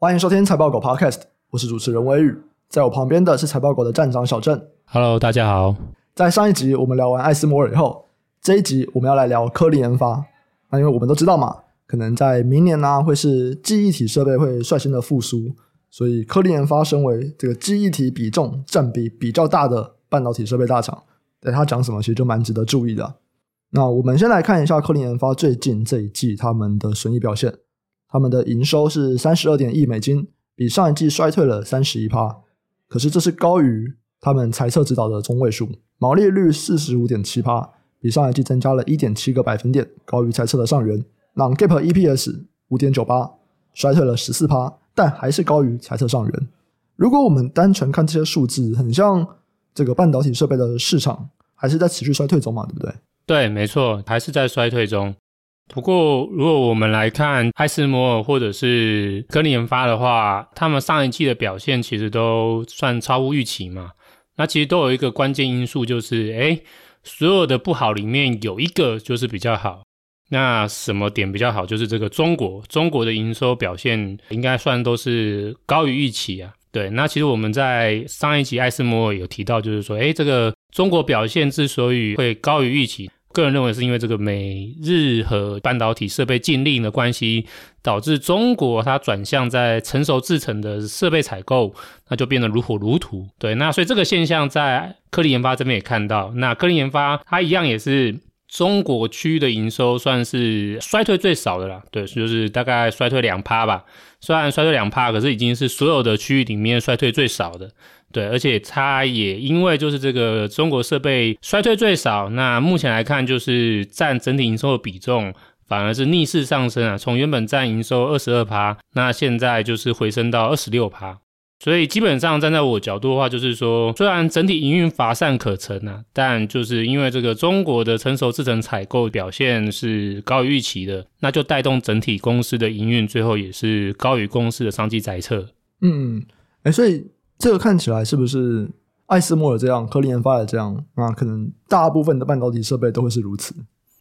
欢迎收听财报狗 Podcast，我是主持人威宇，在我旁边的是财报狗的站长小郑。Hello，大家好。在上一集我们聊完艾斯摩尔以后，这一集我们要来聊科林研发。那因为我们都知道嘛，可能在明年呢、啊、会是记忆体设备会率先的复苏，所以科林研发身为这个记忆体比重占比比较大的半导体设备大厂，对他讲什么其实就蛮值得注意的。那我们先来看一下科林研发最近这一季他们的损益表现，他们的营收是三十二点亿美金，比上一季衰退了三十一趴，可是这是高于他们财测指导的中位数。毛利率四十五点七趴，比上一季增加了一点七个百分点，高于财测的上缘。Non-GAAP EPS 五点九八，衰退了十四趴，但还是高于财测上缘。如果我们单纯看这些数字，很像这个半导体设备的市场还是在持续衰退中嘛，对不对？对，没错，还是在衰退中。不过，如果我们来看艾斯摩尔或者是科林研发的话，他们上一季的表现其实都算超乎预期嘛。那其实都有一个关键因素，就是诶，所有的不好里面有一个就是比较好。那什么点比较好？就是这个中国，中国的营收表现应该算都是高于预期啊。对，那其实我们在上一集艾斯摩尔有提到，就是说，诶，这个中国表现之所以会高于预期。个人认为是因为这个美日和半导体设备禁令的关系，导致中国它转向在成熟制程的设备采购，那就变得如火如荼。对，那所以这个现象在科林研发这边也看到。那科林研发它一样也是中国区域的营收算是衰退最少的啦。对，就是大概衰退两趴吧。虽然衰退两趴，可是已经是所有的区域里面衰退最少的。对，而且它也因为就是这个中国设备衰退最少，那目前来看就是占整体营收的比重反而是逆势上升啊，从原本占营收二十二趴，那现在就是回升到二十六趴。所以基本上站在我角度的话，就是说虽然整体营运乏善可陈啊，但就是因为这个中国的成熟制程采购表现是高于预期的，那就带动整体公司的营运最后也是高于公司的上季财测。嗯，哎，所以。这个看起来是不是艾斯摩尔这样，科林研发的这样？那可能大部分的半导体设备都会是如此。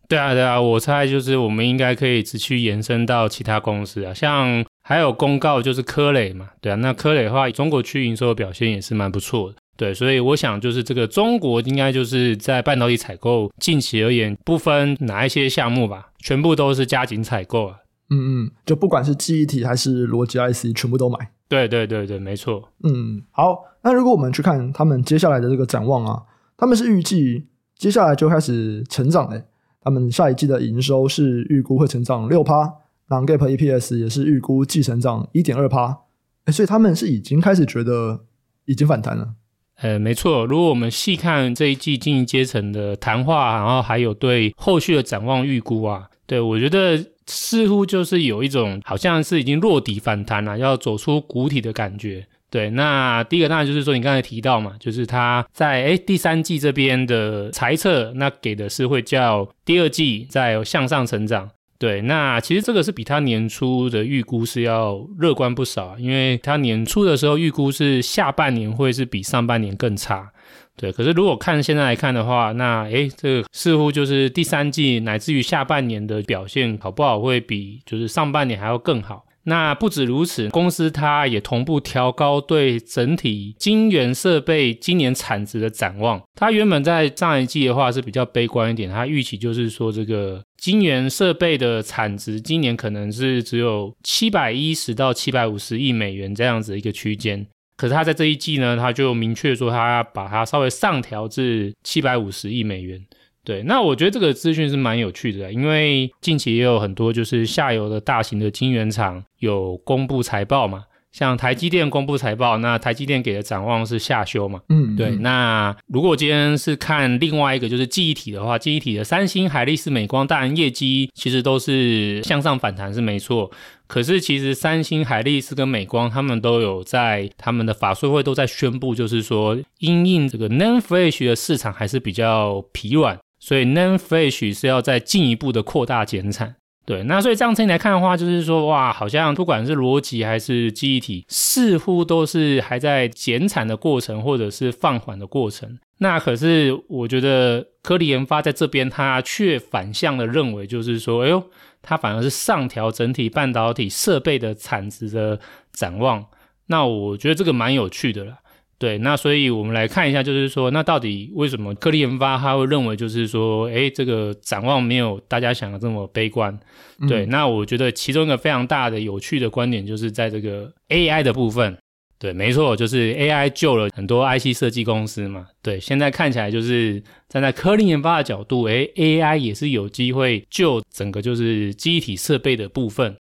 对啊，对啊，我猜就是我们应该可以只去延伸到其他公司啊，像还有公告就是科磊嘛，对啊，那科磊的话，中国区营收的表现也是蛮不错的。对，所以我想就是这个中国应该就是在半导体采购近期而言，不分哪一些项目吧，全部都是加紧采购啊。嗯嗯，就不管是记忆体还是逻辑 IC，全部都买。对对对对，没错。嗯，好，那如果我们去看他们接下来的这个展望啊，他们是预计接下来就开始成长嘞。他们下一季的营收是预估会成长六趴，然后 Non-GAAP EPS 也是预估季成长一点二趴。诶，所以他们是已经开始觉得已经反弹了。呃，没错。如果我们细看这一季经营阶层的谈话，然后还有对后续的展望预估啊，对，我觉得。似乎就是有一种好像是已经落底反弹了，要走出谷底的感觉。对，那第一个当然就是说你刚才提到嘛，就是他在诶第三季这边的财测，那给的是会叫第二季再向上成长。对，那其实这个是比他年初的预估是要乐观不少，因为他年初的时候预估是下半年会是比上半年更差。对，可是如果看现在来看的话，那诶，这个似乎就是第三季乃至于下半年的表现好不好会比就是上半年还要更好。那不止如此，公司它也同步调高对整体晶圆设备今年产值的展望。它原本在上一季的话是比较悲观一点，它预期就是说这个晶圆设备的产值今年可能是只有七百一十到七百五十亿美元这样子一个区间。可是他在这一季呢，他就明确说他把它稍微上调至七百五十亿美元。对，那我觉得这个资讯是蛮有趣的，因为近期也有很多就是下游的大型的晶圆厂有公布财报嘛。像台积电公布财报，那台积电给的展望是下修嘛？嗯，对。那如果今天是看另外一个就是记忆体的话，记忆体的三星、海力士、美光，当然业绩其实都是向上反弹是没错。可是其实三星、海力士跟美光他们都有在他们的法说会都在宣布，就是说因应这个 NAND Flash 的市场还是比较疲软，所以 NAND Flash 是要再进一步的扩大减产。对，那所以这样子来看的话，就是说，哇，好像不管是逻辑还是记忆体，似乎都是还在减产的过程，或者是放缓的过程。那可是我觉得科林研发在这边，它却反向的认为，就是说，哎呦，它反而是上调整体半导体设备的产值的展望。那我觉得这个蛮有趣的啦。对，那所以我们来看一下，就是说，那到底为什么科力研发他会认为，就是说，诶，这个展望没有大家想的这么悲观？嗯、对，那我觉得其中一个非常大的有趣的观点，就是在这个 AI 的部分。对，没错，就是 AI 救了很多 IC 设计公司嘛。对，现在看起来就是站在科力研发的角度，诶，AI 也是有机会救整个就是机体设备的部分。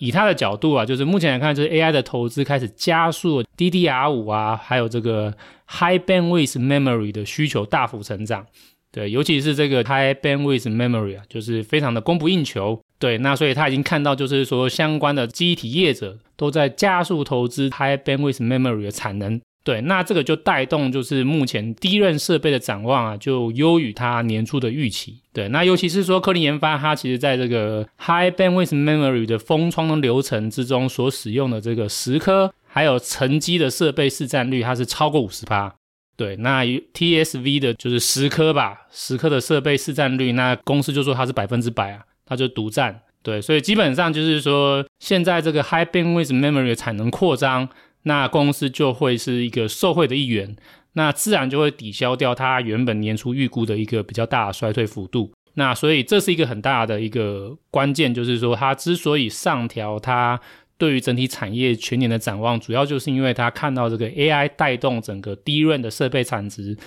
以他的角度啊，就是目前来看，就是 AI 的投资开始加速，DDR 五啊，还有这个 High Bandwidth Memory 的需求大幅成长。对，尤其是这个 High Bandwidth Memory 啊，就是非常的供不应求。对，那所以他已经看到，就是说相关的机体业者都在加速投资 High Bandwidth Memory 的产能。对，那这个就带动就是目前低润设备的展望啊，就优于它年初的预期。对，那尤其是说科林研发，它其实在这个 High Bandwidth Memory 的封窗的流程之中所使用的这个十颗还有沉积的设备市占率，它是超过五十趴。对，那 TSV 的就是十颗吧，十颗的设备市占率，那公司就说它是百分之百啊，它就独占。对，所以基本上就是说，现在这个 High Bandwidth Memory 的产能扩张。那公司就会是一个受惠的一员，那自然就会抵消掉它原本年初预估的一个比较大的衰退幅度。那所以这是一个很大的一个关键，就是说它之所以上调它对于整体产业全年的展望，主要就是因为它看到这个 AI 带动整个低润的设备产值，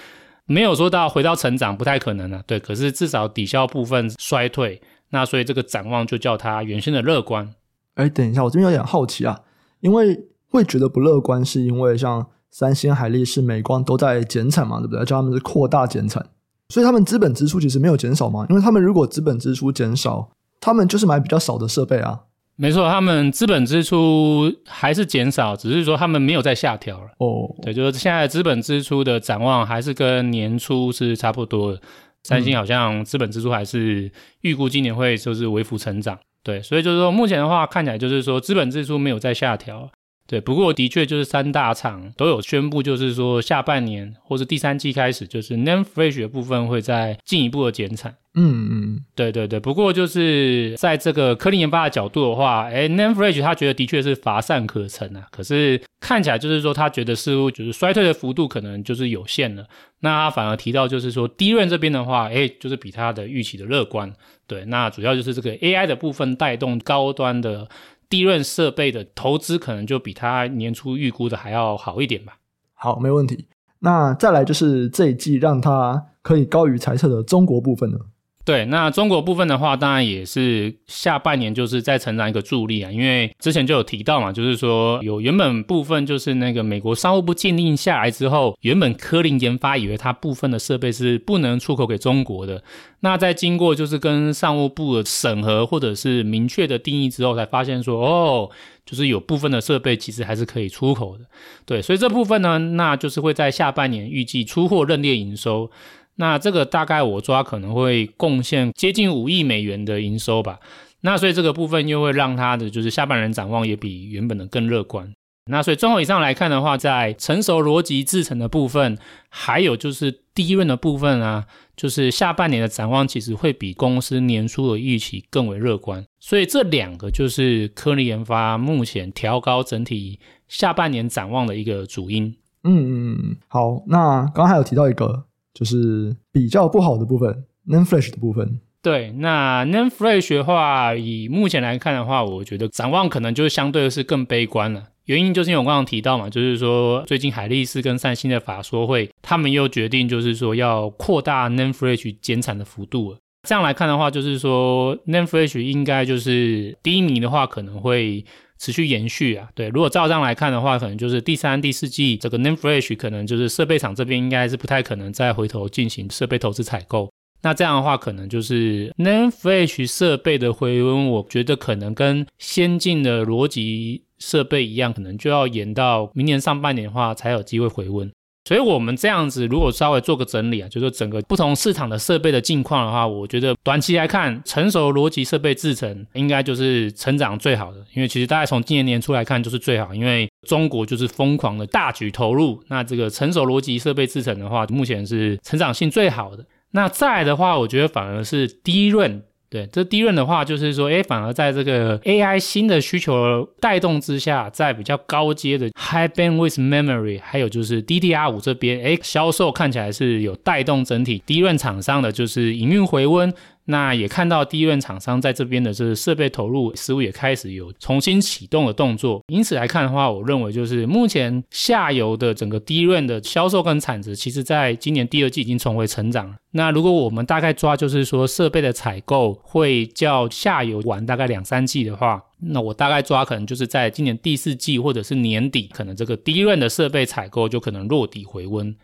没有说到回到成长，不太可能了啊。对，可是至少抵消部分衰退，那所以这个展望就叫它原先的乐观。哎，等一下，我这边有点好奇啊，因为。会觉得不乐观，是因为像三星、海力士、美光都在减产嘛，对不对？叫他们是扩大减产，所以他们资本支出其实没有减少嘛。因为他们如果资本支出减少，他们就是买比较少的设备啊。没错，他们资本支出还是减少，只是说他们没有在下调了。哦，对，就是现在资本支出的展望还是跟年初是差不多的。三星好像资本支出还是预估今年会就是微幅成长。对，所以就是说目前的话看起来就是说资本支出没有在下调。对，不过的确就是三大厂都有宣布，就是说下半年或是第三季开始，就是 NAND Flash 的部分会再进一步的减产。嗯嗯，对对对。不过就是在这个科林研发的角度的话，诶 NAND Flash 他觉得的确是乏善可陈啊。可是看起来就是说他觉得似乎就是衰退的幅度可能就是有限了。那他反而提到就是说低润这边的话，诶就是比他的预期的乐观。对，那主要就是这个 AI 的部分带动高端的。利润设备的投资可能就比他年初预估的还要好一点吧。好，没问题。那再来就是这一季让他可以高于猜测的中国部分呢？对，那中国部分的话，当然也是下半年就是在成长一个助力啊，因为之前就有提到嘛，就是说有原本部分就是那个美国商务部禁令下来之后，原本科林研发以为它部分的设备是不能出口给中国的，那在经过就是跟商务部的审核或者是明确的定义之后，才发现说哦，就是有部分的设备其实还是可以出口的，对，所以这部分呢，那就是会在下半年预计出货认列营收。那这个大概我抓可能会贡献接近五亿美元的营收吧。那所以这个部分又会让它的就是下半年展望也比原本的更乐观。那所以综合以上来看的话，在成熟逻辑制成的部分，还有就是低润的部分啊，就是下半年的展望其实会比公司年初的预期更为乐观。所以这两个就是科力研发目前调高整体下半年展望的一个主因。嗯嗯，好，那刚刚还有提到一个。就是比较不好的部分，Nanflash 的部分。对，那 Nanflash 的话，以目前来看的话，我觉得展望可能就相对的是更悲观了。原因就是因为我刚刚提到嘛，就是说最近海力士跟三星的法说会，他们又决定就是说要扩大 Nanflash 减产的幅度了。这样来看的话，就是说 NAND Flash 应该就是低迷的话，可能会。持续延续啊，对，如果照这样来看的话，可能就是第三、第四季这个 NAND Flash 可能就是设备厂这边应该是不太可能再回头进行设备投资采购。那这样的话，可能就是 NAND Flash 设备的回温，我觉得可能跟先进的逻辑设备一样，可能就要延到明年上半年的话才有机会回温。所以，我们这样子如果稍微做个整理啊，就是整个不同市场的设备的境况的话，我觉得短期来看，成熟逻辑设备制程应该就是成长最好的，因为其实大概从今年年初来看就是最好，因为中国就是疯狂的大举投入，那这个成熟逻辑设备制程的话，目前是成长性最好的。那再的话，我觉得反而是低润对，这低润的话，就是说，哎，反而在这个 AI 新的需求带动之下，在比较高阶的 High Bandwidth Memory，还有就是 DDR 五这边，哎，销售看起来是有带动整体低润厂商的，就是营运回温。那也看到第一任厂商在这边的这个设备投入似乎也开始有重新启动的动作，因此来看的话，我认为就是目前下游的整个第一任的销售跟产值，其实在今年第二季已经重回成长了。那如果我们大概抓就是说设备的采购会较下游晚大概两三季的话，那我大概抓可能就是在今年第四季或者是年底，可能这个第一任的设备采购就可能落底回温。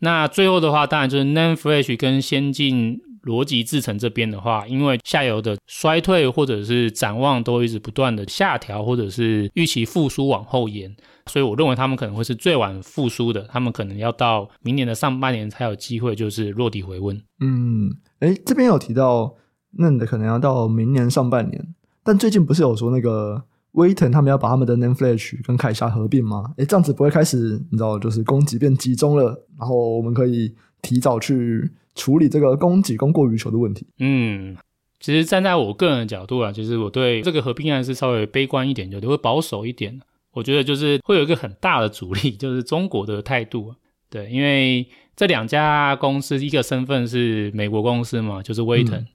那最后的话，当然就是 NAND Flash 跟先进。逻辑制成这边的话，因为下游的衰退或者是展望都一直不断的下调，或者是预期复苏往后延，所以我认为他们可能会是最晚复苏的，他们可能要到明年的上半年才有机会就是落底回温。嗯，诶，这边有提到，那你的可能要到明年上半年，但最近不是有说那个威腾他们要把他们的 NAND Flash 跟凯霞合并吗？诶，这样子不会开始你知道就是供给变集中了，然后我们可以提早去。处理这个供给供过于求的问题。嗯，其实站在我个人的角度啊，其实我对这个合并案是稍微悲观一点，有的会保守一点。我觉得就是会有一个很大的阻力，就是中国的态度。对，因为这两家公司，一个身份是美国公司嘛，就是威腾，嗯，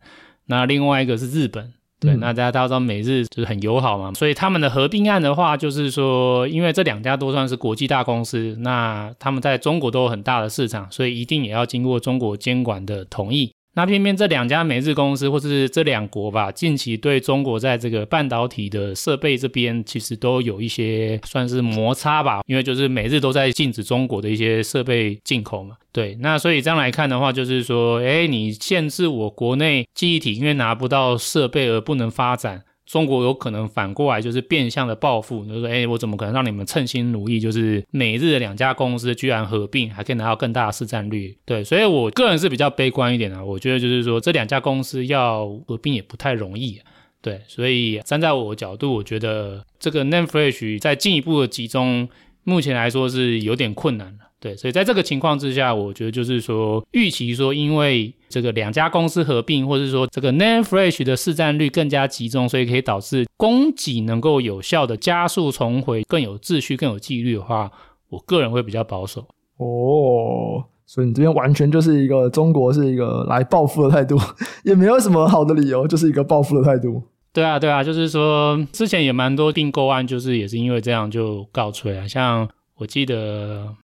那另外一个是日本。对，那大家大家知道美日就是很友好嘛，所以他们的合并案的话，就是说，因为这两家都算是国际大公司，那他们在中国都有很大的市场，所以一定也要经过中国监管的同意。那偏偏这两家美日公司，或是这两国吧，近期对中国在这个半导体的设备这边，其实都有一些算是摩擦吧。因为就是美日都在禁止中国的一些设备进口嘛。对，那所以这样来看的话，就是说，诶，你限制我国内记忆体，因为拿不到设备而不能发展。中国有可能反过来就是变相的报复，就是说，哎，我怎么可能让你们称心如意？就是美日的两家公司居然合并，还可以拿到更大的市占率。对，所以我个人是比较悲观一点的。我觉得就是说，这两家公司要合并也不太容易。对，所以站在我的角度，我觉得这个 n a m e Flash 在进一步的集中，目前来说是有点困难的。对，所以在这个情况之下，我觉得就是说，预期说，因为这个两家公司合并，或者说这个 Name Flash 的市占率更加集中，所以可以导致供给能够有效的加速重回，更有秩序、更有纪律的话，我个人会比较保守。哦，所以你这边完全就是一个中国是一个来报复的态度，也没有什么好的理由，就是一个报复的态度。对啊，对啊，就是说之前也蛮多并购案，就是也是因为这样就告吹啊，像我记得。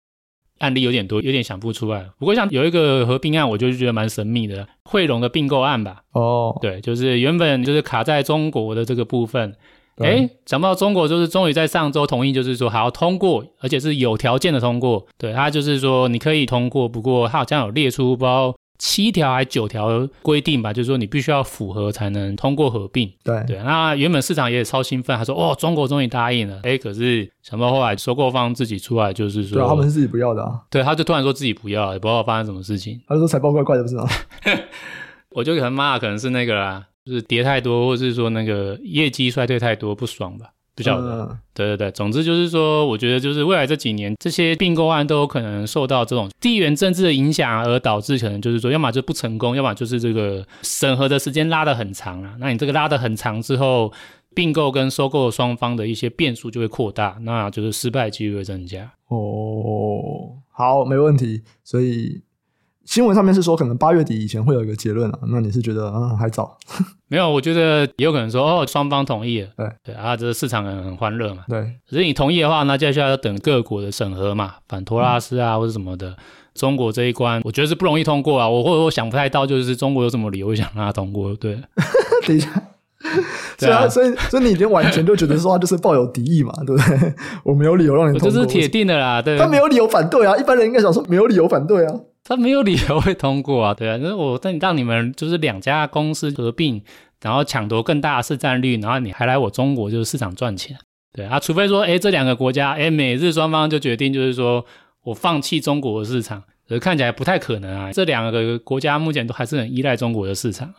案例有点多，有点想不出来。不过像有一个合并案，我就觉得蛮神秘的，汇融的并购案吧。哦，对，就是原本就是卡在中国的这个部分，哎，讲到中国就是终于在上周同意，就是说还要通过，而且是有条件的通过。对，他就是说你可以通过，不过他好像有列出包。七条还九条规定吧，就是说你必须要符合才能通过合并。对对，那原本市场也超兴奋，他说哦，中国终于答应了。哎，可是想不到后来收购方自己出来，就是说，对，他们是自己不要的啊。对，他就突然说自己不要，也不知道发生什么事情。他就说财报怪怪的，不是吗？我就可能骂，可能是那个啦，就是跌太多，或是说那个业绩衰退太多，不爽吧。不晓得，嗯，对对对，总之就是说，我觉得就是未来这几年这些并购案都有可能受到这种地缘政治的影响，而导致可能就是说，要么就不成功，要么就是这个审核的时间拉得很长啊。那你这个拉得很长之后，并购跟收购双方的一些变数就会扩大，那就是失败几率会增加。哦，好，没问题，所以。新闻上面是说，可能八月底以前会有一个结论啊。那你是觉得啊，还早？没有，我觉得也有可能说，哦，双方同意了。对对啊，这个市场很很欢乐嘛。对，可是你同意的话，那接下来要等各国的审核嘛，反托拉斯啊、嗯、或者什么的。中国这一关，我觉得是不容易通过啊。我或者我想不太到，就是中国有什么理由想让它通过？对，等一下。对啊，所以所以你已经完全就觉得说他就是抱有敌意嘛，对不对？我没有理由让你通过，这是铁定的啦。对，他没有理由反对啊。一般人应该想说没有理由反对啊。他没有理由会通过啊，对啊，那我但你让你们就是两家公司合并，然后抢夺更大的市占率，然后你还来我中国就是市场赚钱，对啊，除非说，哎，这两个国家，哎，美日双方就决定就是说我放弃中国的市场，呃，看起来不太可能啊，这两个国家目前都还是很依赖中国的市场，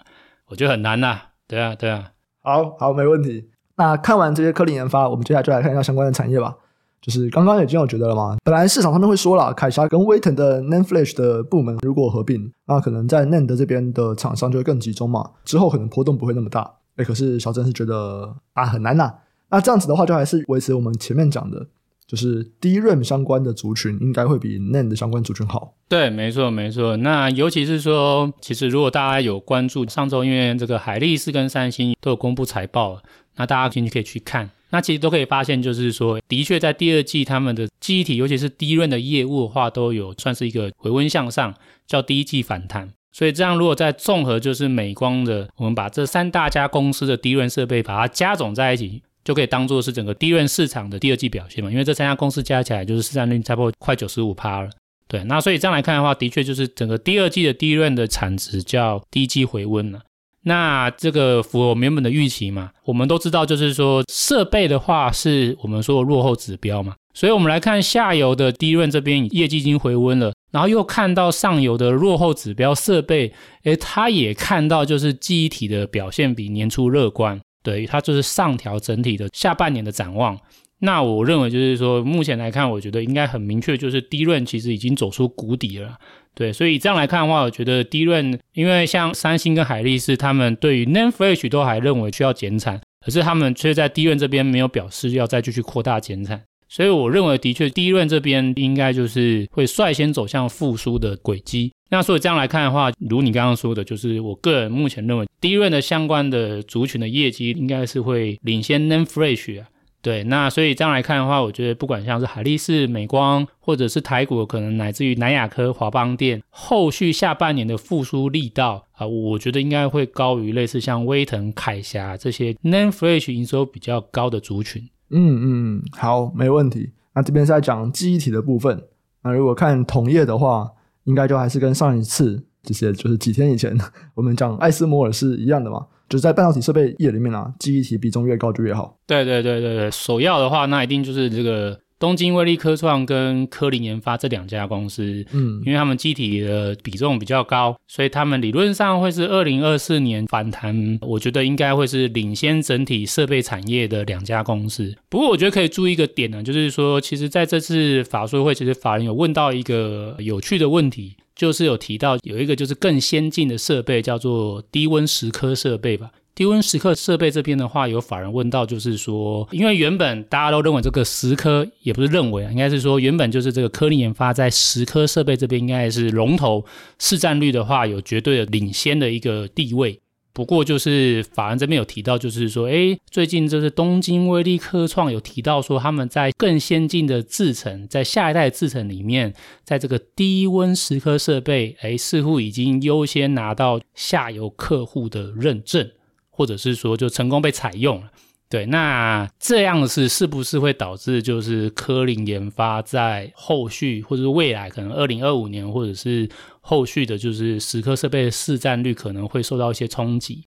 我觉得很难呐，对啊，对啊，好好，没问题。那看完这些科林研发，我们接下来就来看一下相关的产业吧。就是刚刚已经有觉得了嘛，本来市场上面会说了，凯霞跟威腾的 NAND Flash 的部门如果合并，那可能在 NAND 这边的厂商就会更集中嘛，之后可能波动不会那么大。哎，可是小郑是觉得啊很难呐、那这样子的话，就还是维持我们前面讲的，就是 DRAM 相关的族群应该会比 NAND 相关族群好。对，没错没错。那尤其是说，其实如果大家有关注上周，因为这个海力士跟三星都有公布财报，那大家进去可以去看。那其实都可以发现，就是说，的确在第二季他们的记忆体，尤其是低润的业务的话，都有算是一个回温向上，叫第一季反弹。所以这样，如果再综合就是美光的，我们把这三大家公司的低润设备把它加总在一起，就可以当做是整个低润市场的第二季表现嘛。因为这三家公司加起来就是市占率差不多快九十五趴了。对，那所以这样来看的话，的确就是整个第二季的低润的产值叫低季回温了。那这个符合我们原本的预期嘛？我们都知道，就是说设备的话是我们说的落后指标嘛。所以我们来看下游的低润这边业绩已经回温了，然后又看到上游的落后指标设备，诶，它也看到就是记忆体的表现比年初乐观，对，它就是上调整体的下半年的展望。那我认为就是说，目前来看，我觉得应该很明确，就是 DRAM 其实已经走出谷底了。对，所以这样来看的话，我觉得 DRAM，因为像三星跟海力士，他们对于 NAND Flash 都还认为需要减产，可是他们却在 DRAM 这边没有表示要再继续扩大减产，所以我认为的确 DRAM 这边应该就是会率先走向复苏的轨迹。那所以这样来看的话，如你刚刚说的，就是我个人目前认为 DRAM 的相关的族群的业绩应该是会领先 NAND Flash 啊。对，那所以这样来看的话，我觉得不管像是海力士、美光，或者是台股，可能乃至于南亚科、华邦电，后续下半年的复苏力道啊，我觉得应该会高于类似像威腾、凯霞这些 NAND Flash 营收比较高的族群。嗯嗯，好，没问题。那这边是在讲记忆体的部分。那如果看同业的话，应该就还是跟上一次这些，就是几天以前我们讲艾斯摩尔是一样的嘛。就是在半导体设备业里面啊，记忆体比重越高就越好。对对对对对，首要的话，那一定就是这个东京威力科创跟科林研发这两家公司。嗯，因为他们记忆体的比重比较高，所以他们理论上会是二零二四年反弹，我觉得应该会是领先整体设备产业的两家公司。不过我觉得可以注意一个点呢，就是说，其实在这次法说会，其实法人有问到一个有趣的问题。就是有提到有一个就是更先进的设备叫做低温蚀刻设备吧。低温蚀刻设备这边的话，有法人问到，就是说，因为原本大家都认为这个蚀刻也不是认为啊，应该是说原本就是这个科林研发在蚀刻设备这边应该是龙头，市占率的话有绝对的领先的一个地位。不过就是法人这边有提到，就是说，诶，最近就是东京威力科创有提到说，他们在更先进的制程，在下一代制程里面，在这个低温蚀刻设备，诶，似乎已经优先拿到下游客户的认证，或者是说就成功被采用了。对，那这样是是不是会导致就是科林研发在后续或者是未来可能二零二五年或者是后续的，就是蚀刻设备的市占率可能会受到一些冲击？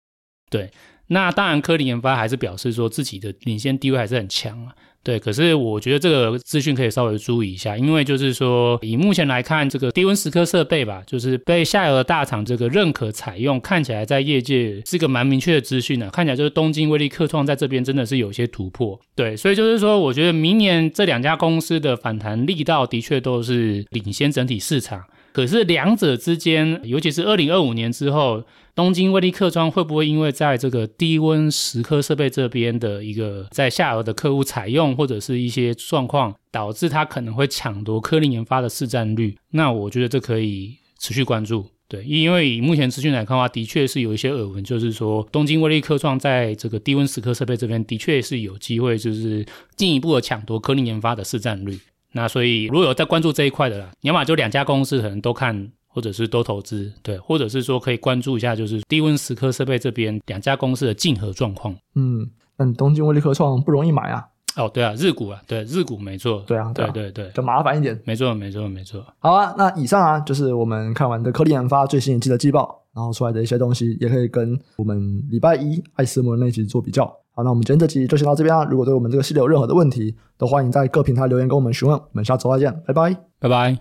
对，那当然科林研发还是表示说自己的领先地位还是很强啊。对，可是我觉得这个资讯可以稍微注意一下，因为就是说，以目前来看，这个低温蚀刻设备吧，就是被下游的大厂这个认可采用，看起来在业界是个蛮明确的资讯呢。看起来就是东京威力科创在这边真的是有些突破。对，所以就是说，我觉得明年这两家公司的反弹力道的确都是领先整体市场。可是两者之间，尤其是二零二五年之后，东京威力科创会不会因为在这个低温蚀刻设备这边的一个在下游的客户采用，或者是一些状况，导致它可能会抢夺科林研发的市占率？那我觉得这可以持续关注。对，因为以目前资讯来看的话，的确是有一些耳闻，就是说东京威力科创在这个低温蚀刻设备这边的确是有机会，就是进一步的抢夺科林研发的市占率。那所以，如果有在关注这一块的啦，要么就两家公司可能都看，或者是都投资，对，或者是说可以关注一下，就是低温蚀刻设备这边两家公司的竞合状况。嗯，那你东京威力科创不容易买啊？哦，对啊，日股啊，对，日股没错。对啊，对啊对对对，就麻烦一点。没错，没错，没错。好啊，那以上啊，就是我们看完的科林研发最新一季的季报，然后出来的一些东西，也可以跟我们礼拜一爱思摩那集做比较。好，那我们今天这集就先到这边啦。如果对我们这个系列有任何的问题，都欢迎在各平台留言跟我们询问。我们下周再见，拜拜，拜拜。